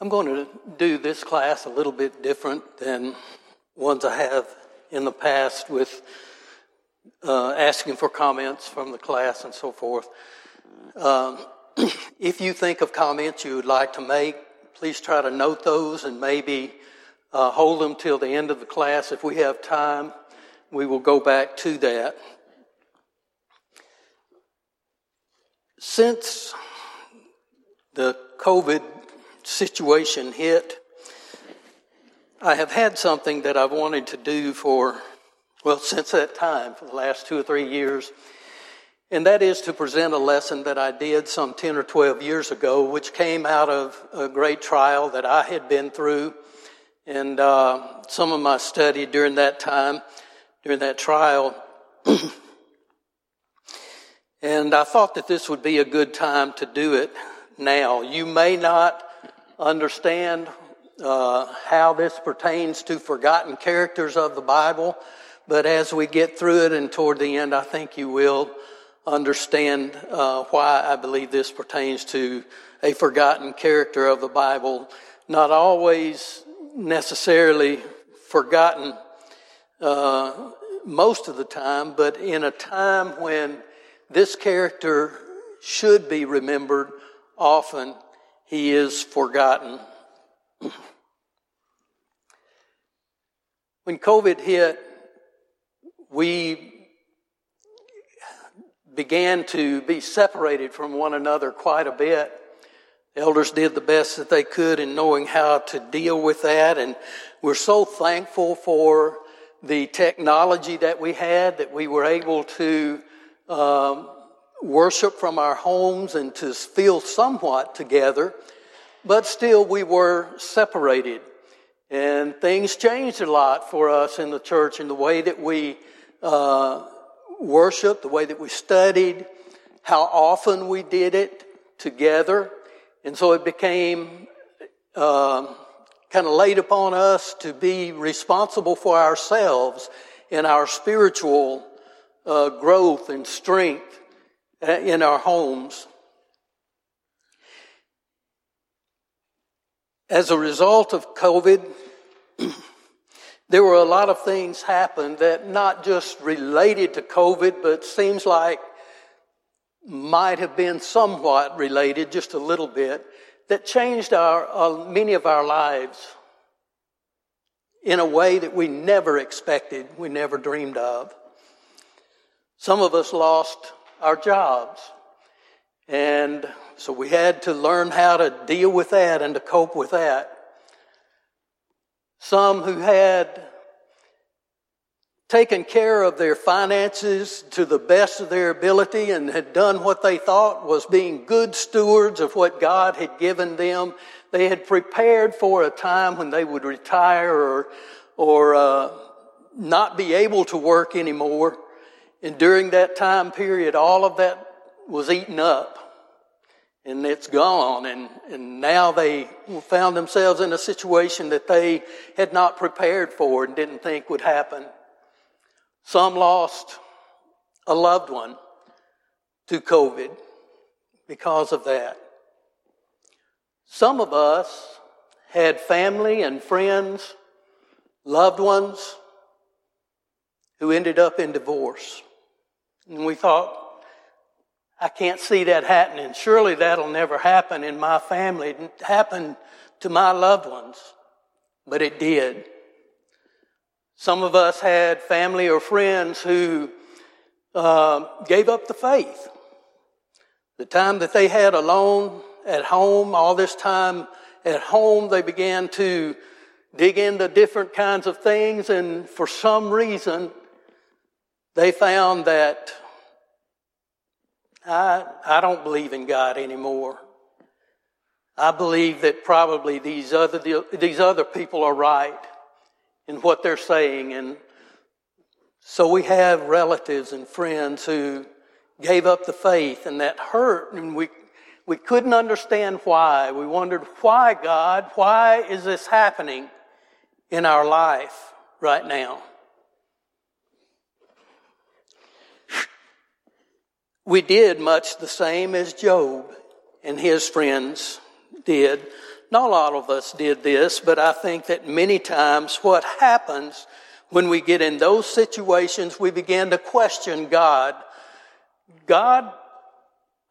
I'm going to do this class a little bit different than ones I have in the past with uh, asking for comments from the class and so forth. Um, if you think of comments you would like to make, please try to note those and maybe uh, hold them till the end of the class. If we have time, we will go back to that. Since the COVID situation hit, I have had something that I've wanted to do for, well, since that time, for the last two or three years. And that is to present a lesson that I did some 10 or 12 years ago, which came out of a great trial that I had been through and uh, some of my study during that time, during that trial. and I thought that this would be a good time to do it now. You may not understand uh, how this pertains to forgotten characters of the Bible, but as we get through it and toward the end, I think you will understand uh, why I believe this pertains to a forgotten character of the Bible. Not always necessarily forgotten uh, most of the time, but in a time when this character should be remembered often he is forgotten. When COVID hit, we began to be separated from one another quite a bit. Elders did the best that they could in knowing how to deal with that, and we're so thankful for the technology that we had that we were able to um, worship from our homes and to feel somewhat together, but still we were separated. And things changed a lot for us in the church in the way that we uh, worshiped, the way that we studied, how often we did it together. And so it became uh, kind of laid upon us to be responsible for ourselves in our spiritual uh, growth and strength in our homes. As a result of COVID, there were a lot of things happened that not just related to COVID, but seems like might have been somewhat related, just a little bit, that changed our, uh, many of our lives in a way that we never expected, we never dreamed of. Some of us lost our jobs. And so we had to learn how to deal with that and to cope with that. Some who had taken care of their finances to the best of their ability and had done what they thought was being good stewards of what God had given them. They had prepared for a time when they would retire or, or uh, not be able to work anymore. And during that time period, all of that was eaten up and it's gone. And, and now they found themselves in a situation that they had not prepared for and didn't think would happen. Some lost a loved one to COVID because of that. Some of us had family and friends, loved ones who ended up in divorce. And we thought, I can't see that happening. Surely that'll never happen in my family. It happened to my loved ones. But it did. Some of us had family or friends who uh, gave up the faith. The time that they had alone at home, all this time at home, they began to dig into different kinds of things, and for some reason, they found that I, I don't believe in God anymore. I believe that probably these other, these other people are right in what they're saying. And so we have relatives and friends who gave up the faith and that hurt and we, we couldn't understand why. We wondered, why God? Why is this happening in our life right now? We did much the same as Job and his friends did. Not a lot of us did this, but I think that many times what happens when we get in those situations, we begin to question God. God,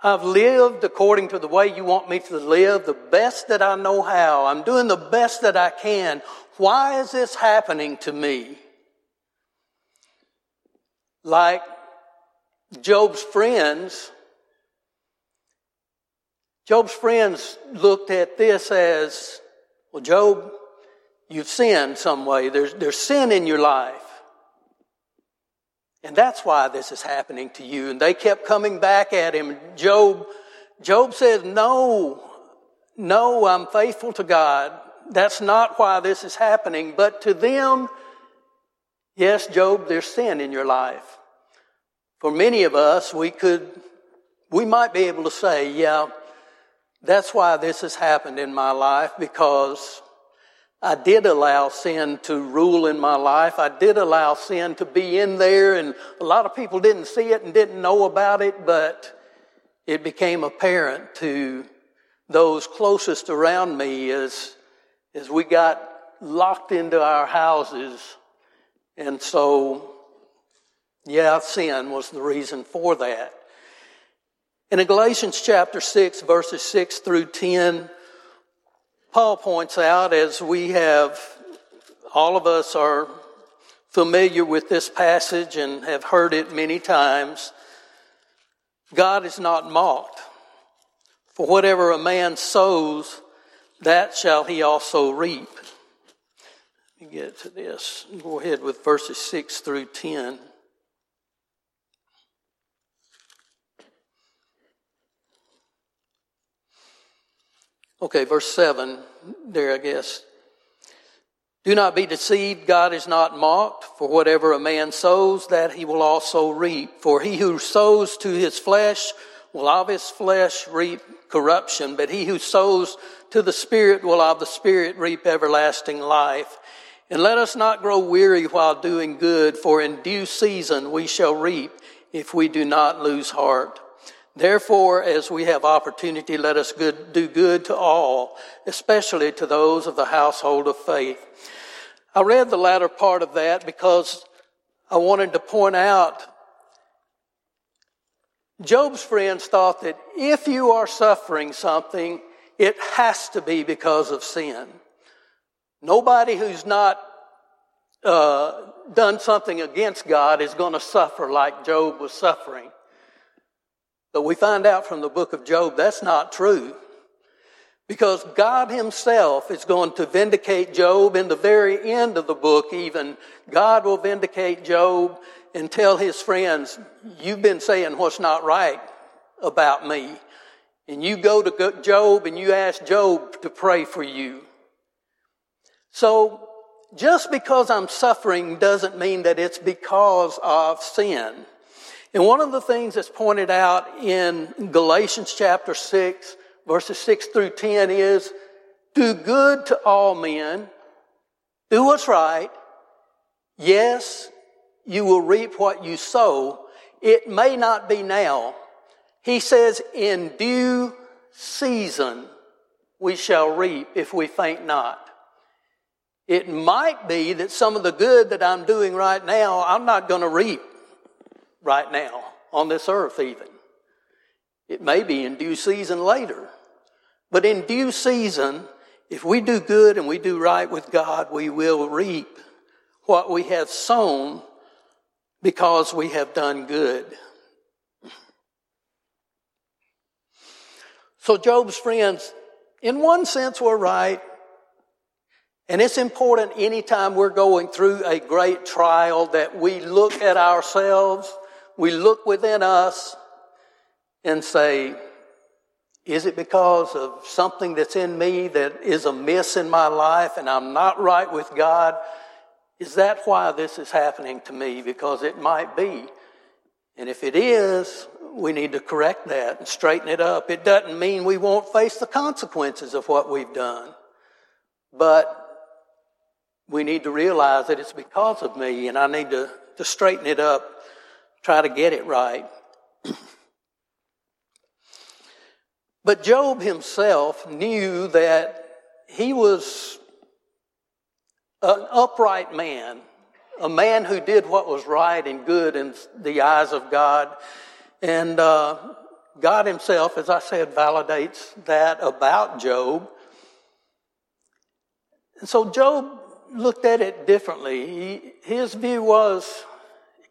I've lived according to the way you want me to live, the best that I know how. I'm doing the best that I can. Why is this happening to me? Like Job's friends, Job's friends looked at this as, well, Job, you've sinned some way. There's, there's sin in your life. And that's why this is happening to you. And they kept coming back at him. Job, Job says, no, no, I'm faithful to God. That's not why this is happening. But to them, yes, Job, there's sin in your life. For many of us, we could, we might be able to say, yeah, that's why this has happened in my life because I did allow sin to rule in my life. I did allow sin to be in there and a lot of people didn't see it and didn't know about it, but it became apparent to those closest around me as, as we got locked into our houses. And so yeah, sin was the reason for that. In Galatians chapter 6, verses 6 through 10, Paul points out, as we have, all of us are familiar with this passage and have heard it many times, God is not mocked. For whatever a man sows, that shall he also reap. Let me get to this. Go ahead with verses 6 through 10. Okay, verse 7 there, I guess. Do not be deceived, God is not mocked, for whatever a man sows, that he will also reap. For he who sows to his flesh will of his flesh reap corruption, but he who sows to the Spirit will of the Spirit reap everlasting life. And let us not grow weary while doing good, for in due season we shall reap if we do not lose heart. Therefore, as we have opportunity, let us good, do good to all, especially to those of the household of faith. I read the latter part of that because I wanted to point out Job's friends thought that if you are suffering something, it has to be because of sin. Nobody who's not uh, done something against God is going to suffer like Job was suffering. But we find out from the book of Job that's not true. Because God Himself is going to vindicate Job in the very end of the book, even. God will vindicate Job and tell his friends, You've been saying what's not right about me. And you go to Job and you ask Job to pray for you. So, just because I'm suffering doesn't mean that it's because of sin. And one of the things that's pointed out in Galatians chapter 6, verses 6 through 10 is do good to all men, do what's right. Yes, you will reap what you sow. It may not be now. He says, in due season we shall reap if we faint not. It might be that some of the good that I'm doing right now, I'm not going to reap right now on this earth, even. It may be in due season later. But in due season, if we do good and we do right with God, we will reap what we have sown because we have done good. So Job's friends, in one sense, were right. And it's important anytime we're going through a great trial that we look at ourselves we look within us and say, Is it because of something that's in me that is amiss in my life and I'm not right with God? Is that why this is happening to me? Because it might be. And if it is, we need to correct that and straighten it up. It doesn't mean we won't face the consequences of what we've done. But we need to realize that it's because of me and I need to, to straighten it up, try to get it right. but Job himself knew that he was an upright man, a man who did what was right and good in the eyes of God. And uh, God Himself, as I said, validates that about Job. And so Job looked at it differently. He, his view was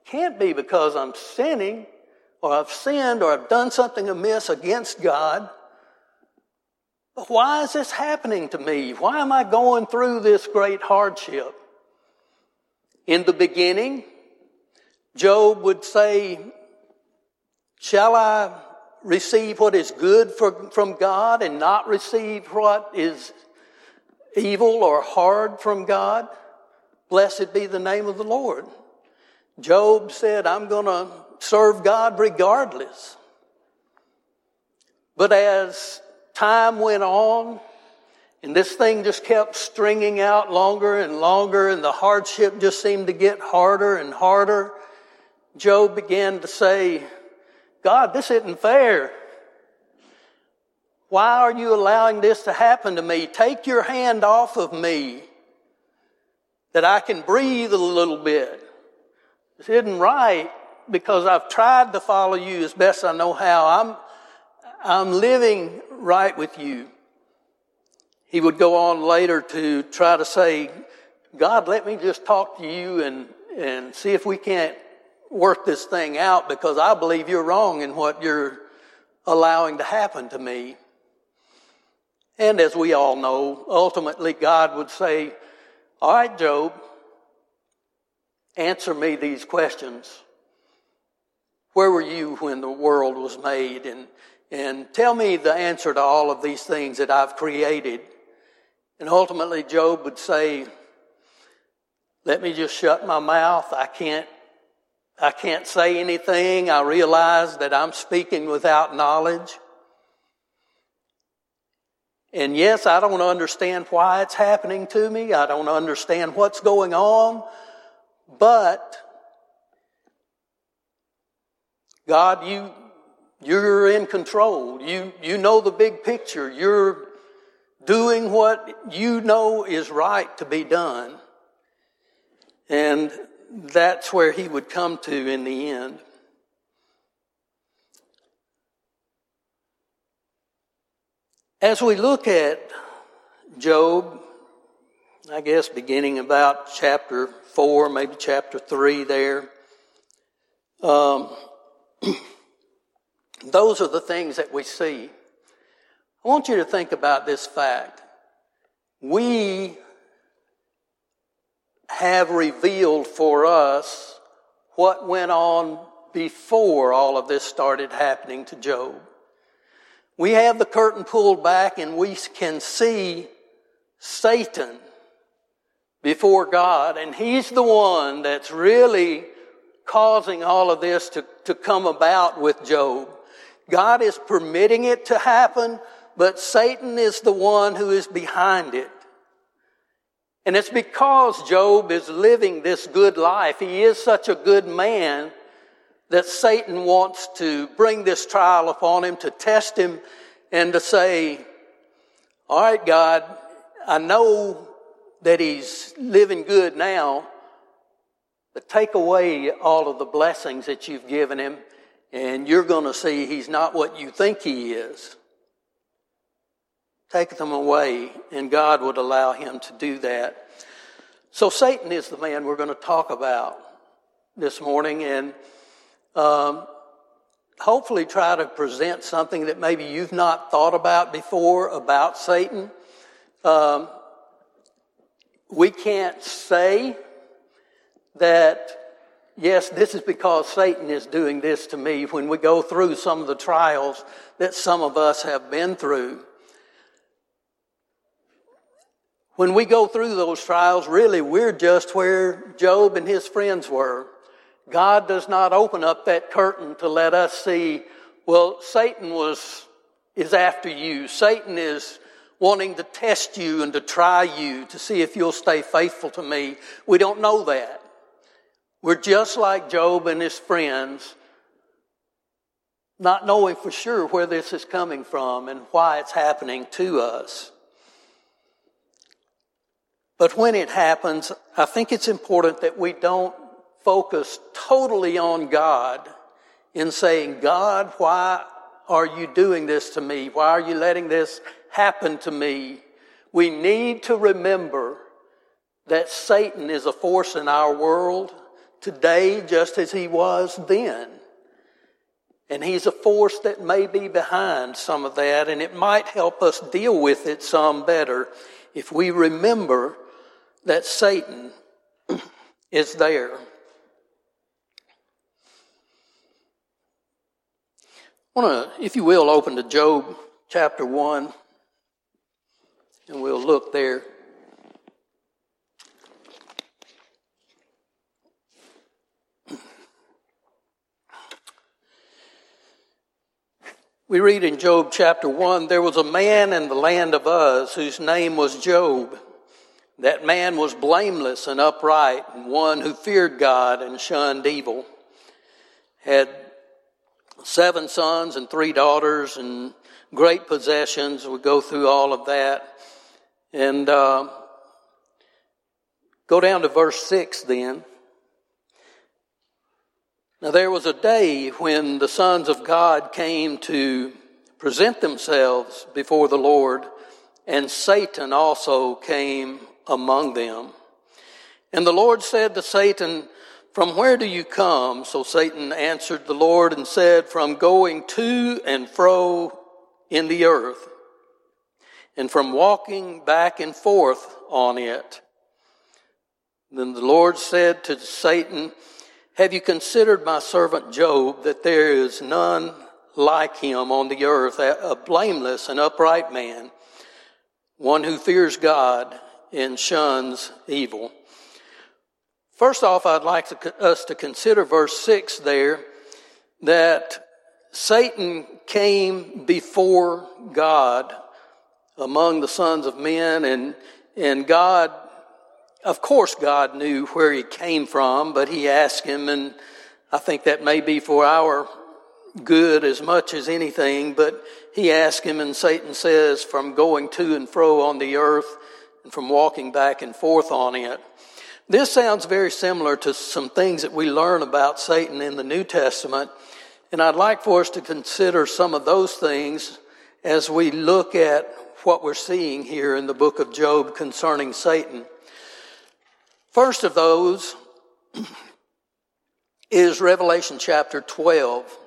can't be because I'm sinning or I've sinned or I've done something amiss against God. But why is this happening to me? Why am I going through this great hardship? In the beginning, Job would say, Shall I receive what is good for, from God and not receive what is evil or hard from God? Blessed be the name of the Lord. Job said, I'm going to serve God regardless. But as time went on, and this thing just kept stringing out longer and longer, and the hardship just seemed to get harder and harder, Job began to say, God, this isn't fair. Why are you allowing this to happen to me? Take your hand off of me that I can breathe a little bit. This isn't right because I've tried to follow you as best I know how. I'm, I'm living right with you. He would go on later to try to say, God, let me just talk to you and, and see if we can't work this thing out because I believe you're wrong in what you're allowing to happen to me. And as we all know, ultimately God would say, All right, Job, answer me these questions. Where were you when the world was made? And, and tell me the answer to all of these things that I've created. And ultimately, Job would say, Let me just shut my mouth. I can't I can't say anything. I realize that I'm speaking without knowledge. And yes, I don't understand why it's happening to me. I don't understand what's going on. But God, you, you're in control. You, you know the big picture. You're doing what you know is right to be done. And that's where he would come to in the end. As we look at Job, I guess beginning about chapter 4, maybe chapter 3 there, um, those are the things that we see. I want you to think about this fact. We have revealed for us what went on before all of this started happening to Job. We have the curtain pulled back and we can see Satan before God, and he's the one that's really causing all of this to, to come about with Job. God is permitting it to happen, but Satan is the one who is behind it. And it's because Job is living this good life. He is such a good man that Satan wants to bring this trial upon him to test him and to say, all right, God, I know that he's living good now, but take away all of the blessings that you've given him and you're going to see he's not what you think he is take them away, and God would allow him to do that. So, Satan is the man we're going to talk about this morning, and um, hopefully try to present something that maybe you've not thought about before about Satan. Um, we can't say that yes, this is because Satan is doing this to me when we go through some of the trials that some of us have been through. When we go through those trials, really, we're just where Job and his friends were. God does not open up that curtain to let us see, well, Satan was, is after you. Satan is wanting to test you and to try you to see if you'll stay faithful to me. We don't know that. We're just like Job and his friends, not knowing for sure where this is coming from and why it's happening to us. But when it happens, I think it's important that we don't focus totally on God in saying, God, why are you doing this to me? Why are you letting this happen to me? We need to remember that Satan is a force in our world today just as he was then. And he's a force that may be behind some of that, and it might help us deal with it some better if we remember that Satan is there. I want to, if you will, open to Job chapter 1, and we'll look there. We read in Job chapter 1 there was a man in the land of Uz whose name was Job. That man was blameless and upright, and one who feared God and shunned evil. Had seven sons and three daughters and great possessions. We go through all of that. And uh, go down to verse 6 then. Now, there was a day when the sons of God came to present themselves before the Lord, and Satan also came among them. And the Lord said to Satan, from where do you come? So Satan answered the Lord and said, From going to and fro in the earth, and from walking back and forth on it. Then the Lord said to Satan, Have you considered my servant Job, that there is none like him on the earth, a blameless and upright man, one who fears God and shuns evil? First off, I'd like to, us to consider verse 6 there that Satan came before God among the sons of men, and, and God, of course, God knew where he came from, but he asked him, and I think that may be for our good as much as anything, but he asked him, and Satan says, from going to and fro on the earth and from walking back and forth on it. This sounds very similar to some things that we learn about Satan in the New Testament, and I'd like for us to consider some of those things as we look at what we're seeing here in the book of Job concerning Satan. First of those is Revelation chapter 12.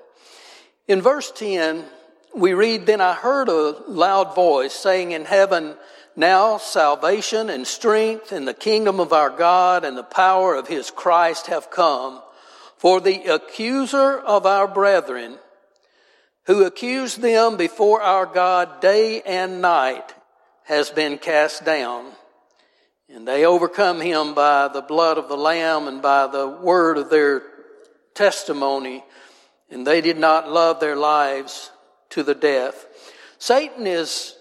In verse 10, we read, Then I heard a loud voice saying in heaven, now salvation and strength in the kingdom of our God and the power of his Christ have come. For the accuser of our brethren, who accused them before our God day and night, has been cast down. And they overcome him by the blood of the Lamb and by the word of their testimony. And they did not love their lives to the death. Satan is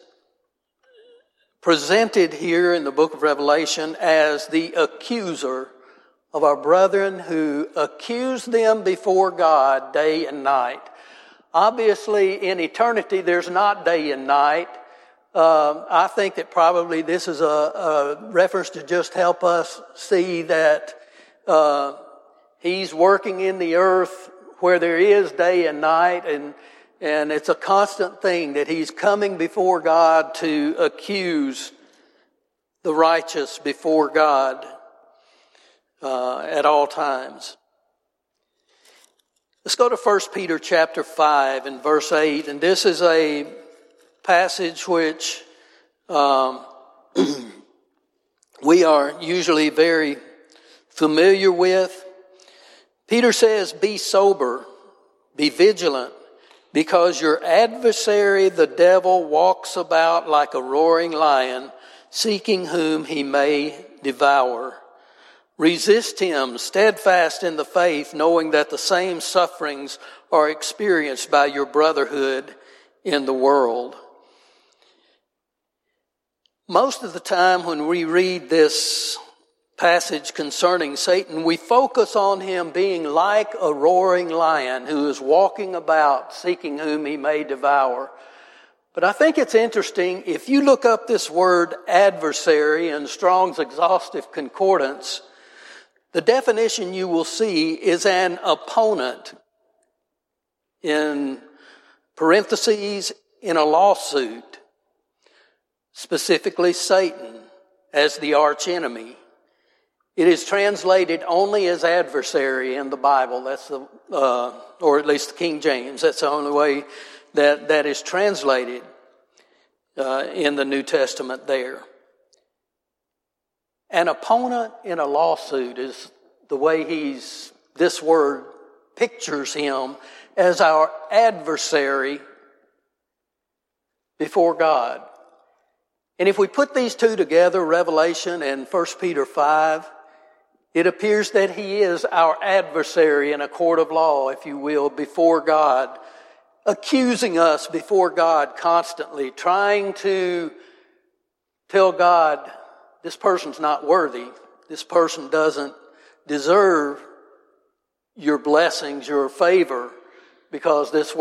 presented here in the book of Revelation as the accuser of our brethren who accuse them before God day and night. Obviously, in eternity, there's not day and night. Um, I think that probably this is a, a, reference to just help us see that uh, He's working in the earth where there is day and night, and and it's a constant thing that he's coming before God to accuse the righteous before God uh, at all times. Let's go to 1 Peter chapter 5 and verse 8. And this is a passage which um, we are usually very familiar with. Peter says, Be sober, be vigilant, because your adversary, the devil, walks about like a roaring lion, seeking whom he may devour. Resist him, steadfast in the faith, knowing that the same sufferings are experienced by your brotherhood in the world. Most of the time when we read this passage concerning Satan, we focus on him being like a roaring lion who is walking about seeking whom he may devour. But I think it's interesting, if you look up this word adversary in Strong's exhaustive concordance, the definition you will see is an opponent in parentheses in a lawsuit, specifically Satan as the archenemy. It is translated only as adversary in the Bible. That's the, uh, or at least the King James. That's the only way that that is translated uh, in the New Testament. There, an opponent in a lawsuit is the way he's. This word pictures him as our adversary before God. And if we put these two together, Revelation and 1 Peter 5, it appears that he is our adversary in a court of law, if you will, before God, accusing us before God constantly, trying to tell God, this person's not worthy. This person doesn't deserve your blessings, your favor, because this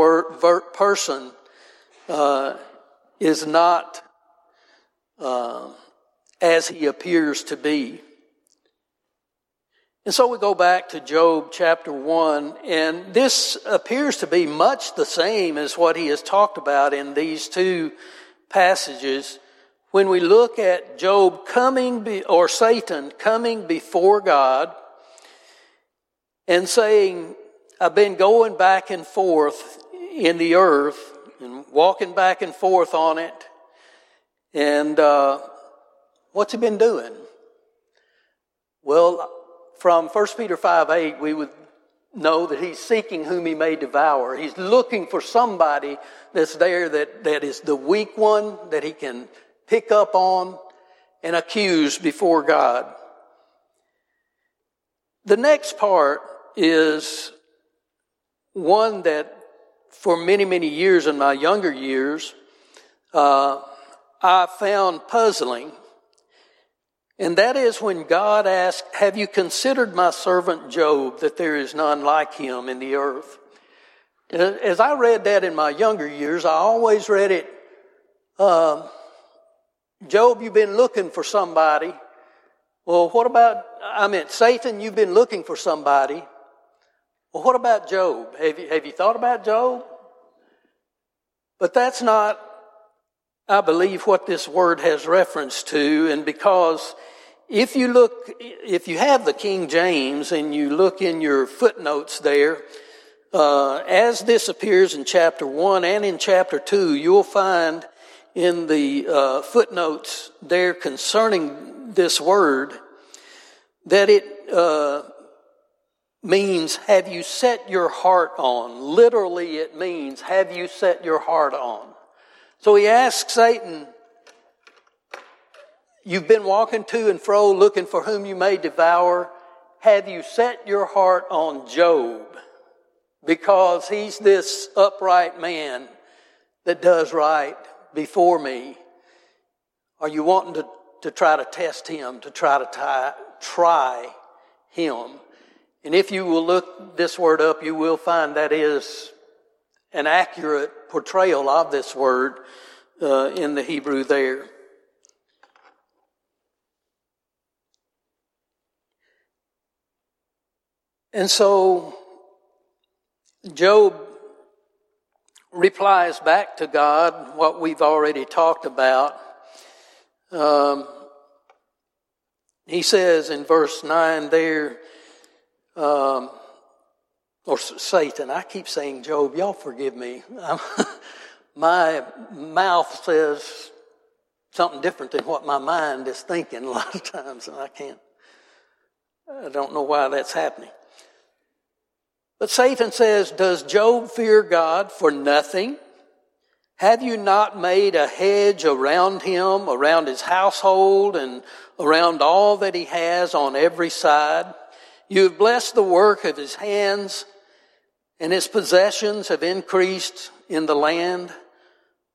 person uh, is not uh, as he appears to be. And so we go back to Job chapter 1, and this appears to be much the same as what he has talked about in these two passages. When we look at Job coming, be, or Satan coming before God and saying, I've been going back and forth in the earth and walking back and forth on it. And uh, what's he been doing? Well, from 1 Peter 5 8, we would know that he's seeking whom he may devour. He's looking for somebody that's there that, that is the weak one that he can pick up on and accuse before God. The next part is one that for many, many years in my younger years, uh, I found puzzling. And that is when God asked, Have you considered my servant Job, that there is none like him in the earth? As I read that in my younger years, I always read it, um, Job, you've been looking for somebody. Well, what about, I mean, Satan, you've been looking for somebody. Well, what about Job? Have you, have you thought about Job? But that's not, I believe, what this word has reference to. And because if you look, if you have the King James and you look in your footnotes there, uh, as this appears in chapter 1 and in chapter 2, you'll find in the uh, footnotes there concerning this word that it uh, means have you set your heart on. Literally, it means have you set your heart on. So he asks Satan, You've been walking to and fro looking for whom you may devour. Have you set your heart on Job? Because he's this upright man that does right before me. Are you wanting to, to try to test him, to try to tie, try him? And if you will look this word up, you will find that is an accurate portrayal of this word uh, in the Hebrew there. And so Job replies back to God what we've already talked about. Um, he says in verse 9 there, um, or Satan. I keep saying Job. Y'all forgive me. my mouth says something different than what my mind is thinking a lot of times, and I can't. I don't know why that's happening. But Satan says, Does Job fear God for nothing? Have you not made a hedge around him, around his household, and around all that he has on every side? You have blessed the work of his hands, and his possessions have increased in the land.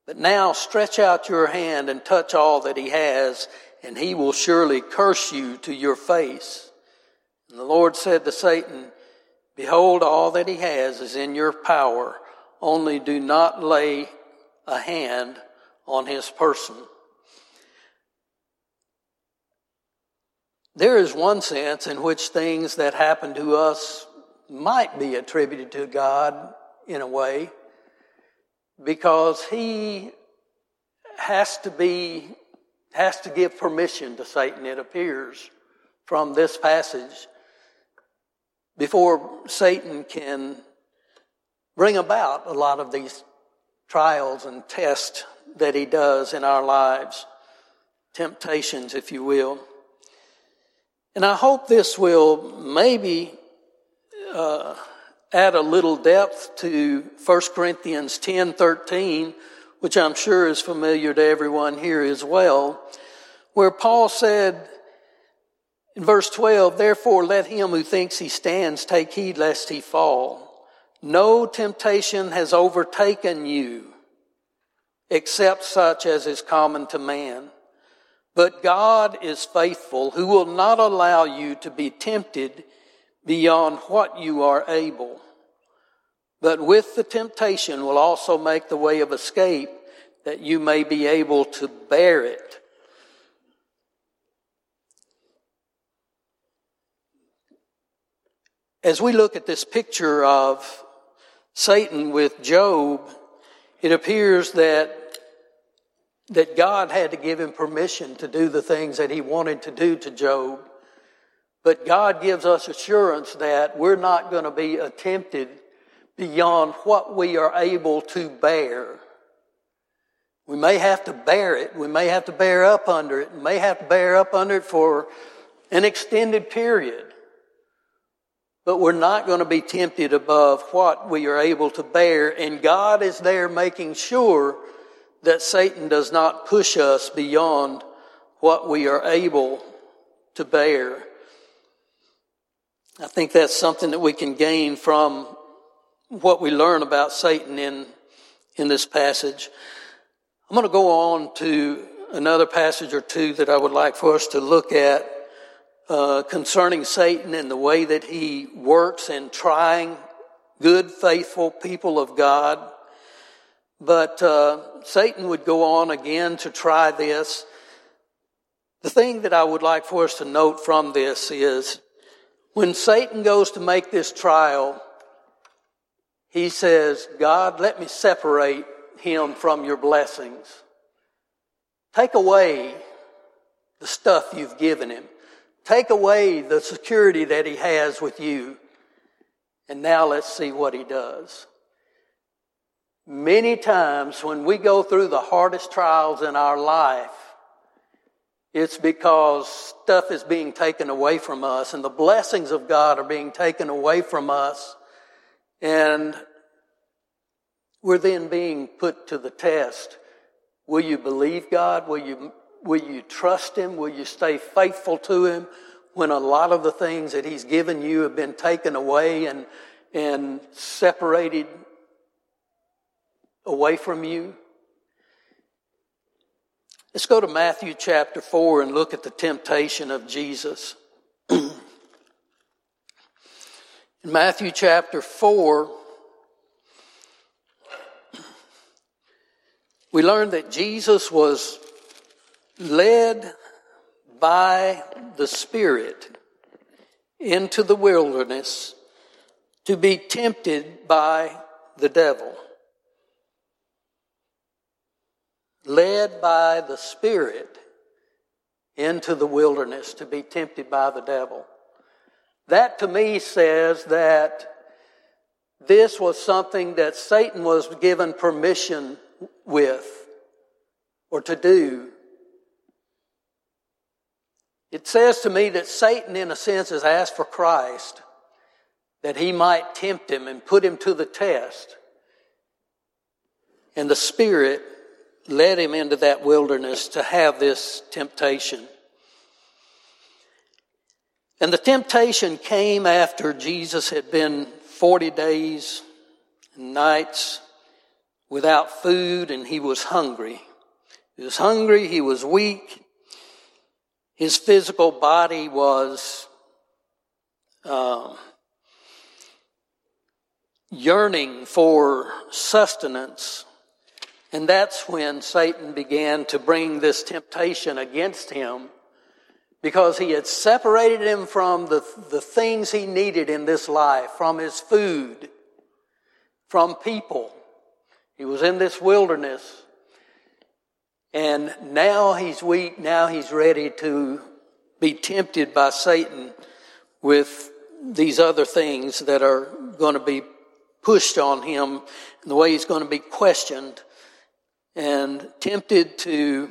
But now stretch out your hand and touch all that he has, and he will surely curse you to your face. And the Lord said to Satan, Behold, all that he has is in your power, only do not lay a hand on his person. There is one sense in which things that happen to us might be attributed to God in a way, because he has to be, has to give permission to Satan, it appears, from this passage before Satan can bring about a lot of these trials and tests that he does in our lives, temptations, if you will. And I hope this will maybe uh, add a little depth to 1 Corinthians 10 13, which I'm sure is familiar to everyone here as well, where Paul said, in verse 12, therefore let him who thinks he stands take heed lest he fall. No temptation has overtaken you except such as is common to man. But God is faithful, who will not allow you to be tempted beyond what you are able. But with the temptation will also make the way of escape that you may be able to bear it. As we look at this picture of Satan with Job, it appears that that God had to give him permission to do the things that he wanted to do to Job. But God gives us assurance that we're not going to be tempted beyond what we are able to bear. We may have to bear it. We may have to bear up under it. We may have to bear up under it for an extended period. But we're not going to be tempted above what we are able to bear. And God is there making sure that Satan does not push us beyond what we are able to bear. I think that's something that we can gain from what we learn about Satan in, in this passage. I'm going to go on to another passage or two that I would like for us to look at uh, concerning Satan and the way that he works in trying good, faithful people of God. But uh, Satan would go on again to try this. The thing that I would like for us to note from this is when Satan goes to make this trial, he says, God, let me separate him from your blessings. Take away the stuff you've given him. Take away the security that he has with you. And now let's see what he does. Many times when we go through the hardest trials in our life, it's because stuff is being taken away from us and the blessings of God are being taken away from us. And we're then being put to the test. Will you believe God? Will you Will you trust Him? Will you stay faithful to Him when a lot of the things that He's given you have been taken away and, and separated away from you? Let's go to Matthew chapter 4 and look at the temptation of Jesus. In Matthew chapter 4, we learn that Jesus was led by the Spirit into the wilderness to be tempted by the devil. Led by the Spirit into the wilderness to be tempted by the devil. That to me says that this was something that Satan was given permission with or to do it says to me that Satan, in a sense, has asked for Christ, that he might tempt him and put him to the test. And the Spirit led him into that wilderness to have this temptation. And the temptation came after Jesus had been 40 days and nights without food and he was hungry. He was hungry, he was weak, his physical body was um, yearning for sustenance. And that's when Satan began to bring this temptation against him because he had separated him from the, the things he needed in this life, from his food, from people. He was in this wilderness. And now he's weak. Now he's ready to be tempted by Satan with these other things that are going to be pushed on him, and the way he's going to be questioned and tempted to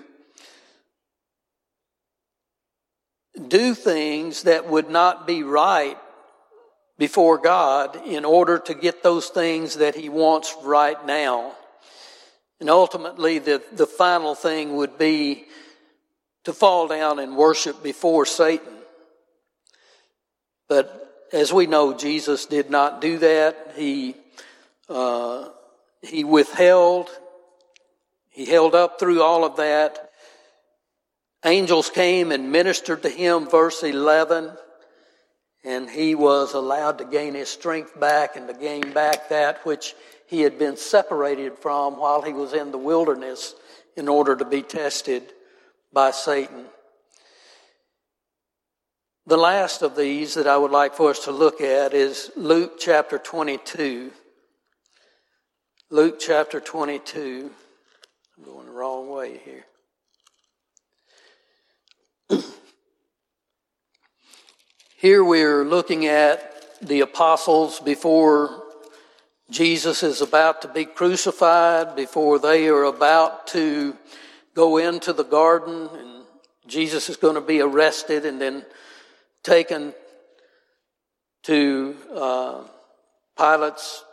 do things that would not be right before God in order to get those things that he wants right now. And ultimately, the, the final thing would be to fall down and worship before Satan. But as we know, Jesus did not do that. He, uh, he withheld, he held up through all of that. Angels came and ministered to him, verse 11, and he was allowed to gain his strength back and to gain back that which he had been separated from while he was in the wilderness in order to be tested by Satan. The last of these that I would like for us to look at is Luke chapter 22. Luke chapter 22. I'm going the wrong way here. Here we're looking at the apostles before Jesus is about to be crucified, before they are about to go into the garden, and Jesus is going to be arrested and then taken to uh, Pilate's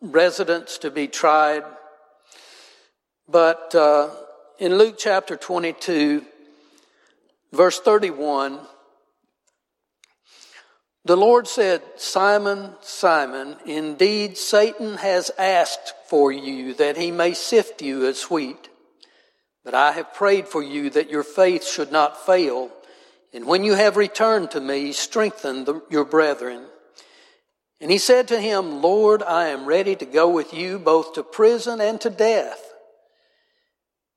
residence to be tried. But uh, in Luke chapter 22, verse 31, the Lord said, Simon, Simon, indeed Satan has asked for you that he may sift you as wheat. But I have prayed for you that your faith should not fail. And when you have returned to me, strengthen the, your brethren. And he said to him, Lord, I am ready to go with you both to prison and to death.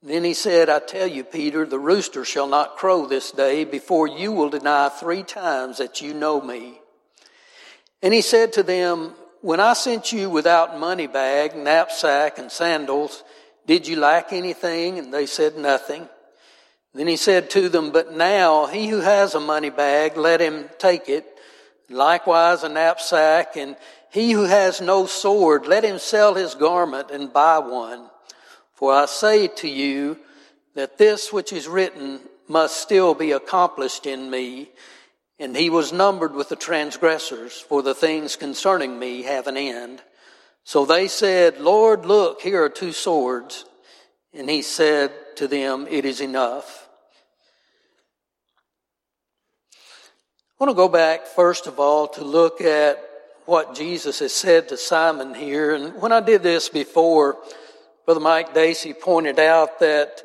Then he said, I tell you, Peter, the rooster shall not crow this day before you will deny three times that you know me. And he said to them, When I sent you without money bag, knapsack, and sandals, did you lack anything? And they said, Nothing. Then he said to them, But now he who has a money bag, let him take it, likewise a knapsack, and he who has no sword, let him sell his garment and buy one. For I say to you that this which is written must still be accomplished in me. And he was numbered with the transgressors, for the things concerning me have an end. So they said, Lord, look, here are two swords. And he said to them, It is enough. I want to go back, first of all, to look at what Jesus has said to Simon here. And when I did this before, Brother Mike Dacey pointed out that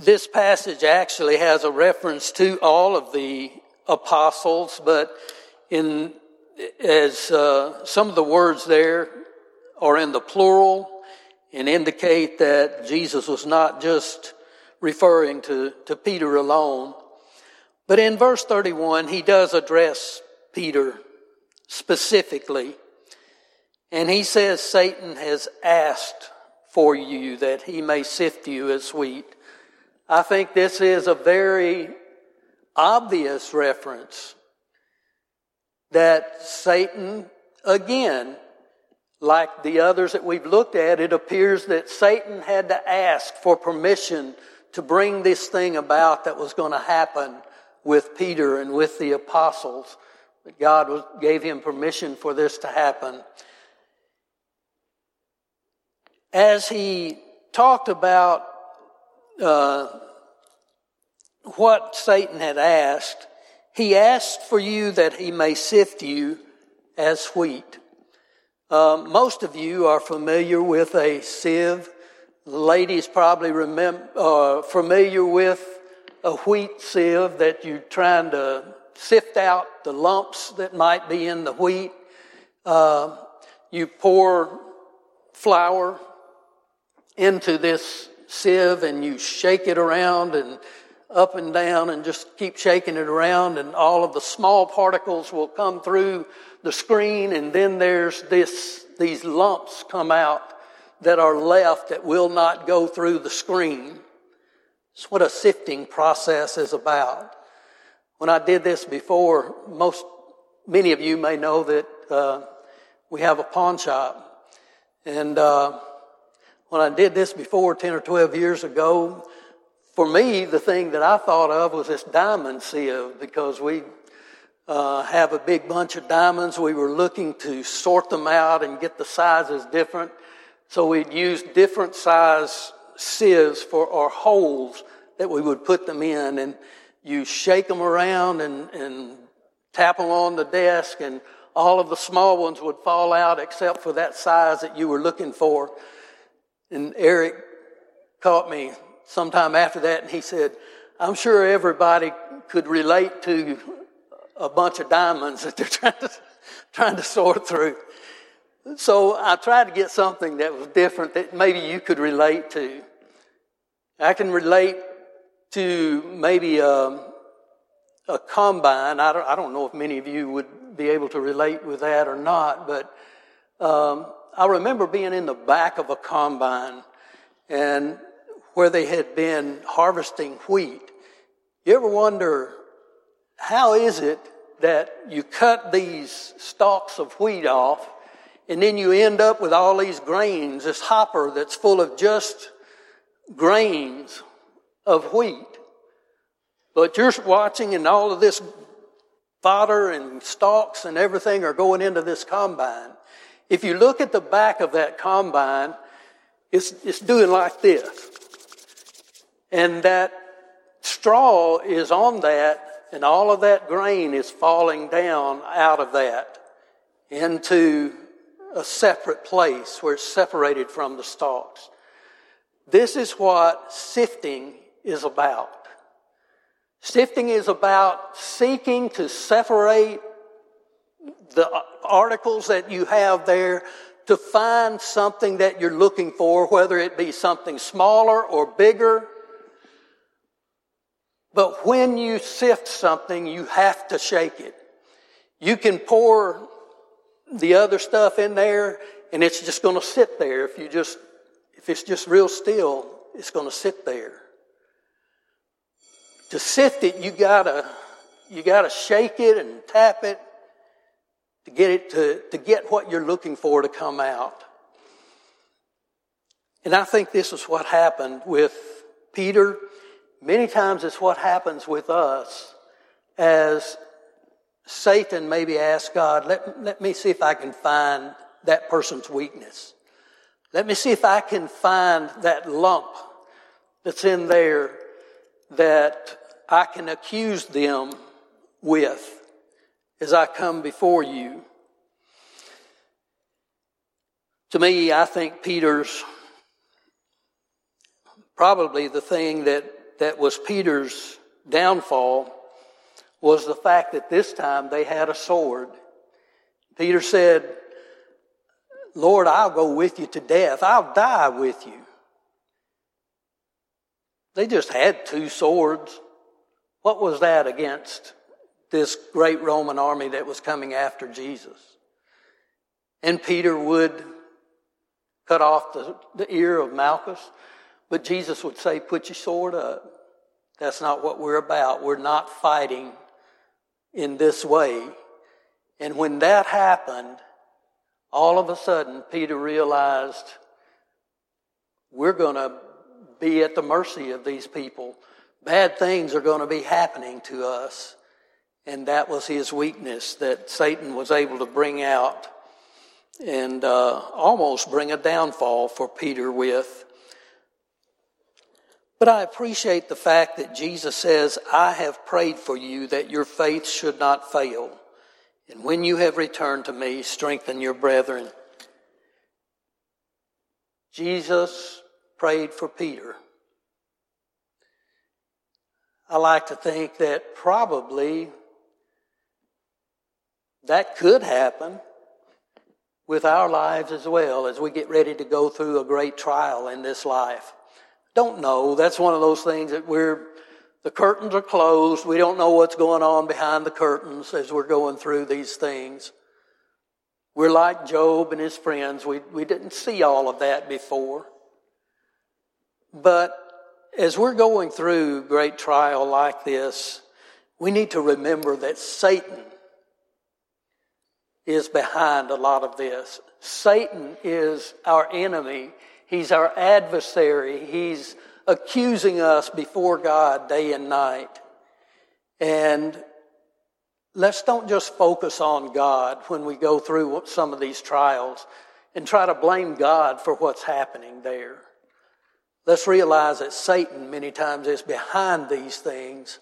this passage actually has a reference to all of the apostles, but in as uh, some of the words there are in the plural and indicate that Jesus was not just referring to, to Peter alone. But in verse 31, he does address Peter specifically. And he says, Satan has asked for you that he may sift you as wheat. I think this is a very obvious reference that Satan, again, like the others that we've looked at, it appears that Satan had to ask for permission to bring this thing about that was going to happen with Peter and with the apostles But God gave him permission for this to happen. As he talked about uh, what Satan had asked, he asked for you that he may sift you as wheat. Uh, most of you are familiar with a sieve. Ladies probably remember, uh, familiar with a wheat sieve that you're trying to sift out the lumps that might be in the wheat. Uh, you pour flour into this sieve and you shake it around and up and down and just keep shaking it around and all of the small particles will come through the screen and then there's this, these lumps come out that are left that will not go through the screen. It's what a sifting process is about. When I did this before, most, many of you may know that uh, we have a pawn shop. And uh, when I did this before, 10 or 12 years ago, for me, the thing that I thought of was this diamond sieve because we uh, have a big bunch of diamonds. We were looking to sort them out and get the sizes different. So we'd use different size sieves for our holes that we would put them in. And you shake them around and, and tap them on the desk and all of the small ones would fall out except for that size that you were looking for. And Eric caught me sometime after that and he said, I'm sure everybody could relate to a bunch of diamonds that they're trying to, trying to sort through. So I tried to get something that was different that maybe you could relate to. I can relate to maybe a, um, a combine. I don't, I don't, know if many of you would be able to relate with that or not, but um, I remember being in the back of a combine and where they had been harvesting wheat. You ever wonder how is it that you cut these stalks of wheat off and then you end up with all these grains, this hopper that's full of just grains of wheat. But you're watching and all of this fodder and stalks and everything are going into this combine. If you look at the back of that combine, it's, it's doing like this. And that straw is on that and all of that grain is falling down out of that into a separate place where it's separated from the stalks. This is what sifting is about. Sifting is about seeking to separate the articles that you have there to find something that you're looking for, whether it be something smaller or bigger but when you sift something, you have to shake it. You can pour the other stuff in there and it's just going to sit there. If you just, if it's just real still, it's going to sit there. To sift it, you gotta, you gotta shake it and tap it to get it to, to get what you're looking for to come out. And I think this is what happened with Peter Many times it's what happens with us as Satan maybe asks God, let, let me see if I can find that person's weakness. Let me see if I can find that lump that's in there that I can accuse them with as I come before you. To me, I think Peter's probably the thing that that was Peter's downfall was the fact that this time they had a sword. Peter said, Lord, I'll go with you to death. I'll die with you. They just had two swords. What was that against this great Roman army that was coming after Jesus? And Peter would cut off the, the ear of Malchus. But Jesus would say, Put your sword up. That's not what we're about. We're not fighting in this way. And when that happened, all of a sudden, Peter realized we're going to be at the mercy of these people. Bad things are going to be happening to us. And that was his weakness that Satan was able to bring out and uh, almost bring a downfall for Peter with. But I appreciate the fact that Jesus says, I have prayed for you that your faith should not fail. And when you have returned to me, strengthen your brethren. Jesus prayed for Peter. I like to think that probably that could happen with our lives as well as we get ready to go through a great trial in this life. Don't know. That's one of those things that we're, the curtains are closed. We don't know what's going on behind the curtains as we're going through these things. We're like Job and his friends. We, we didn't see all of that before. But as we're going through great trial like this, we need to remember that Satan is behind a lot of this. Satan is our enemy. He's our adversary. He's accusing us before God day and night. And let's don't just focus on God when we go through some of these trials and try to blame God for what's happening there. Let's realize that Satan many times is behind these things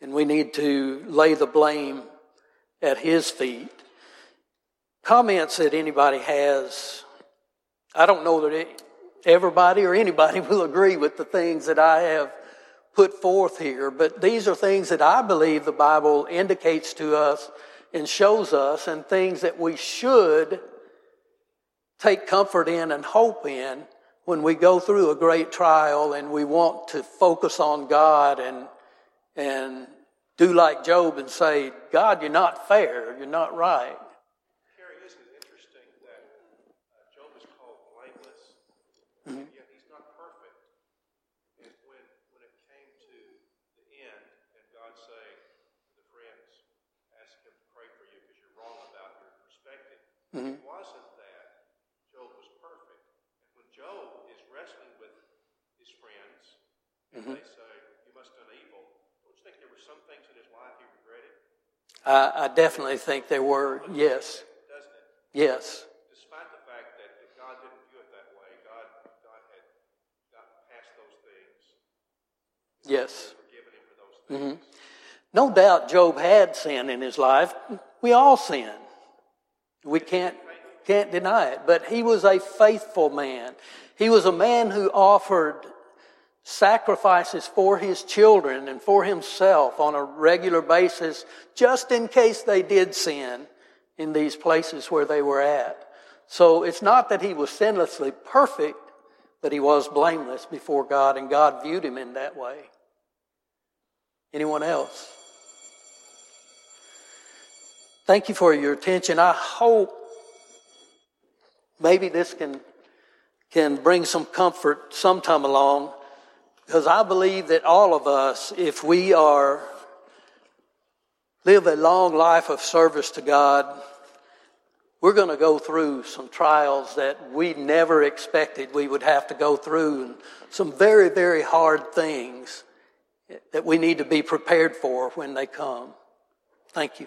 and we need to lay the blame at his feet comments that anybody has. I don't know that it, everybody or anybody will agree with the things that I have put forth here, but these are things that I believe the Bible indicates to us and shows us, and things that we should take comfort in and hope in when we go through a great trial and we want to focus on God and and do like Job and say, God, you're not fair, you're not right. Mm-hmm. It wasn't that Job was perfect. And when Job is wrestling with his friends, and mm-hmm. they say, You must have done evil, don't you think there were some things in his life he regretted? I, I definitely think there were, yes. Doesn't it? Yes. Despite the fact that God didn't view it that way, God, God had gotten past those things. Yes. Forgiven him for those things. Mm-hmm. No doubt Job had sin in his life. We all sin. We can't, can't deny it. But he was a faithful man. He was a man who offered sacrifices for his children and for himself on a regular basis, just in case they did sin in these places where they were at. So it's not that he was sinlessly perfect, but he was blameless before God, and God viewed him in that way. Anyone else? Thank you for your attention. I hope maybe this can, can bring some comfort sometime along because I believe that all of us, if we are live a long life of service to God, we're going to go through some trials that we never expected we would have to go through and some very, very hard things that we need to be prepared for when they come. Thank you.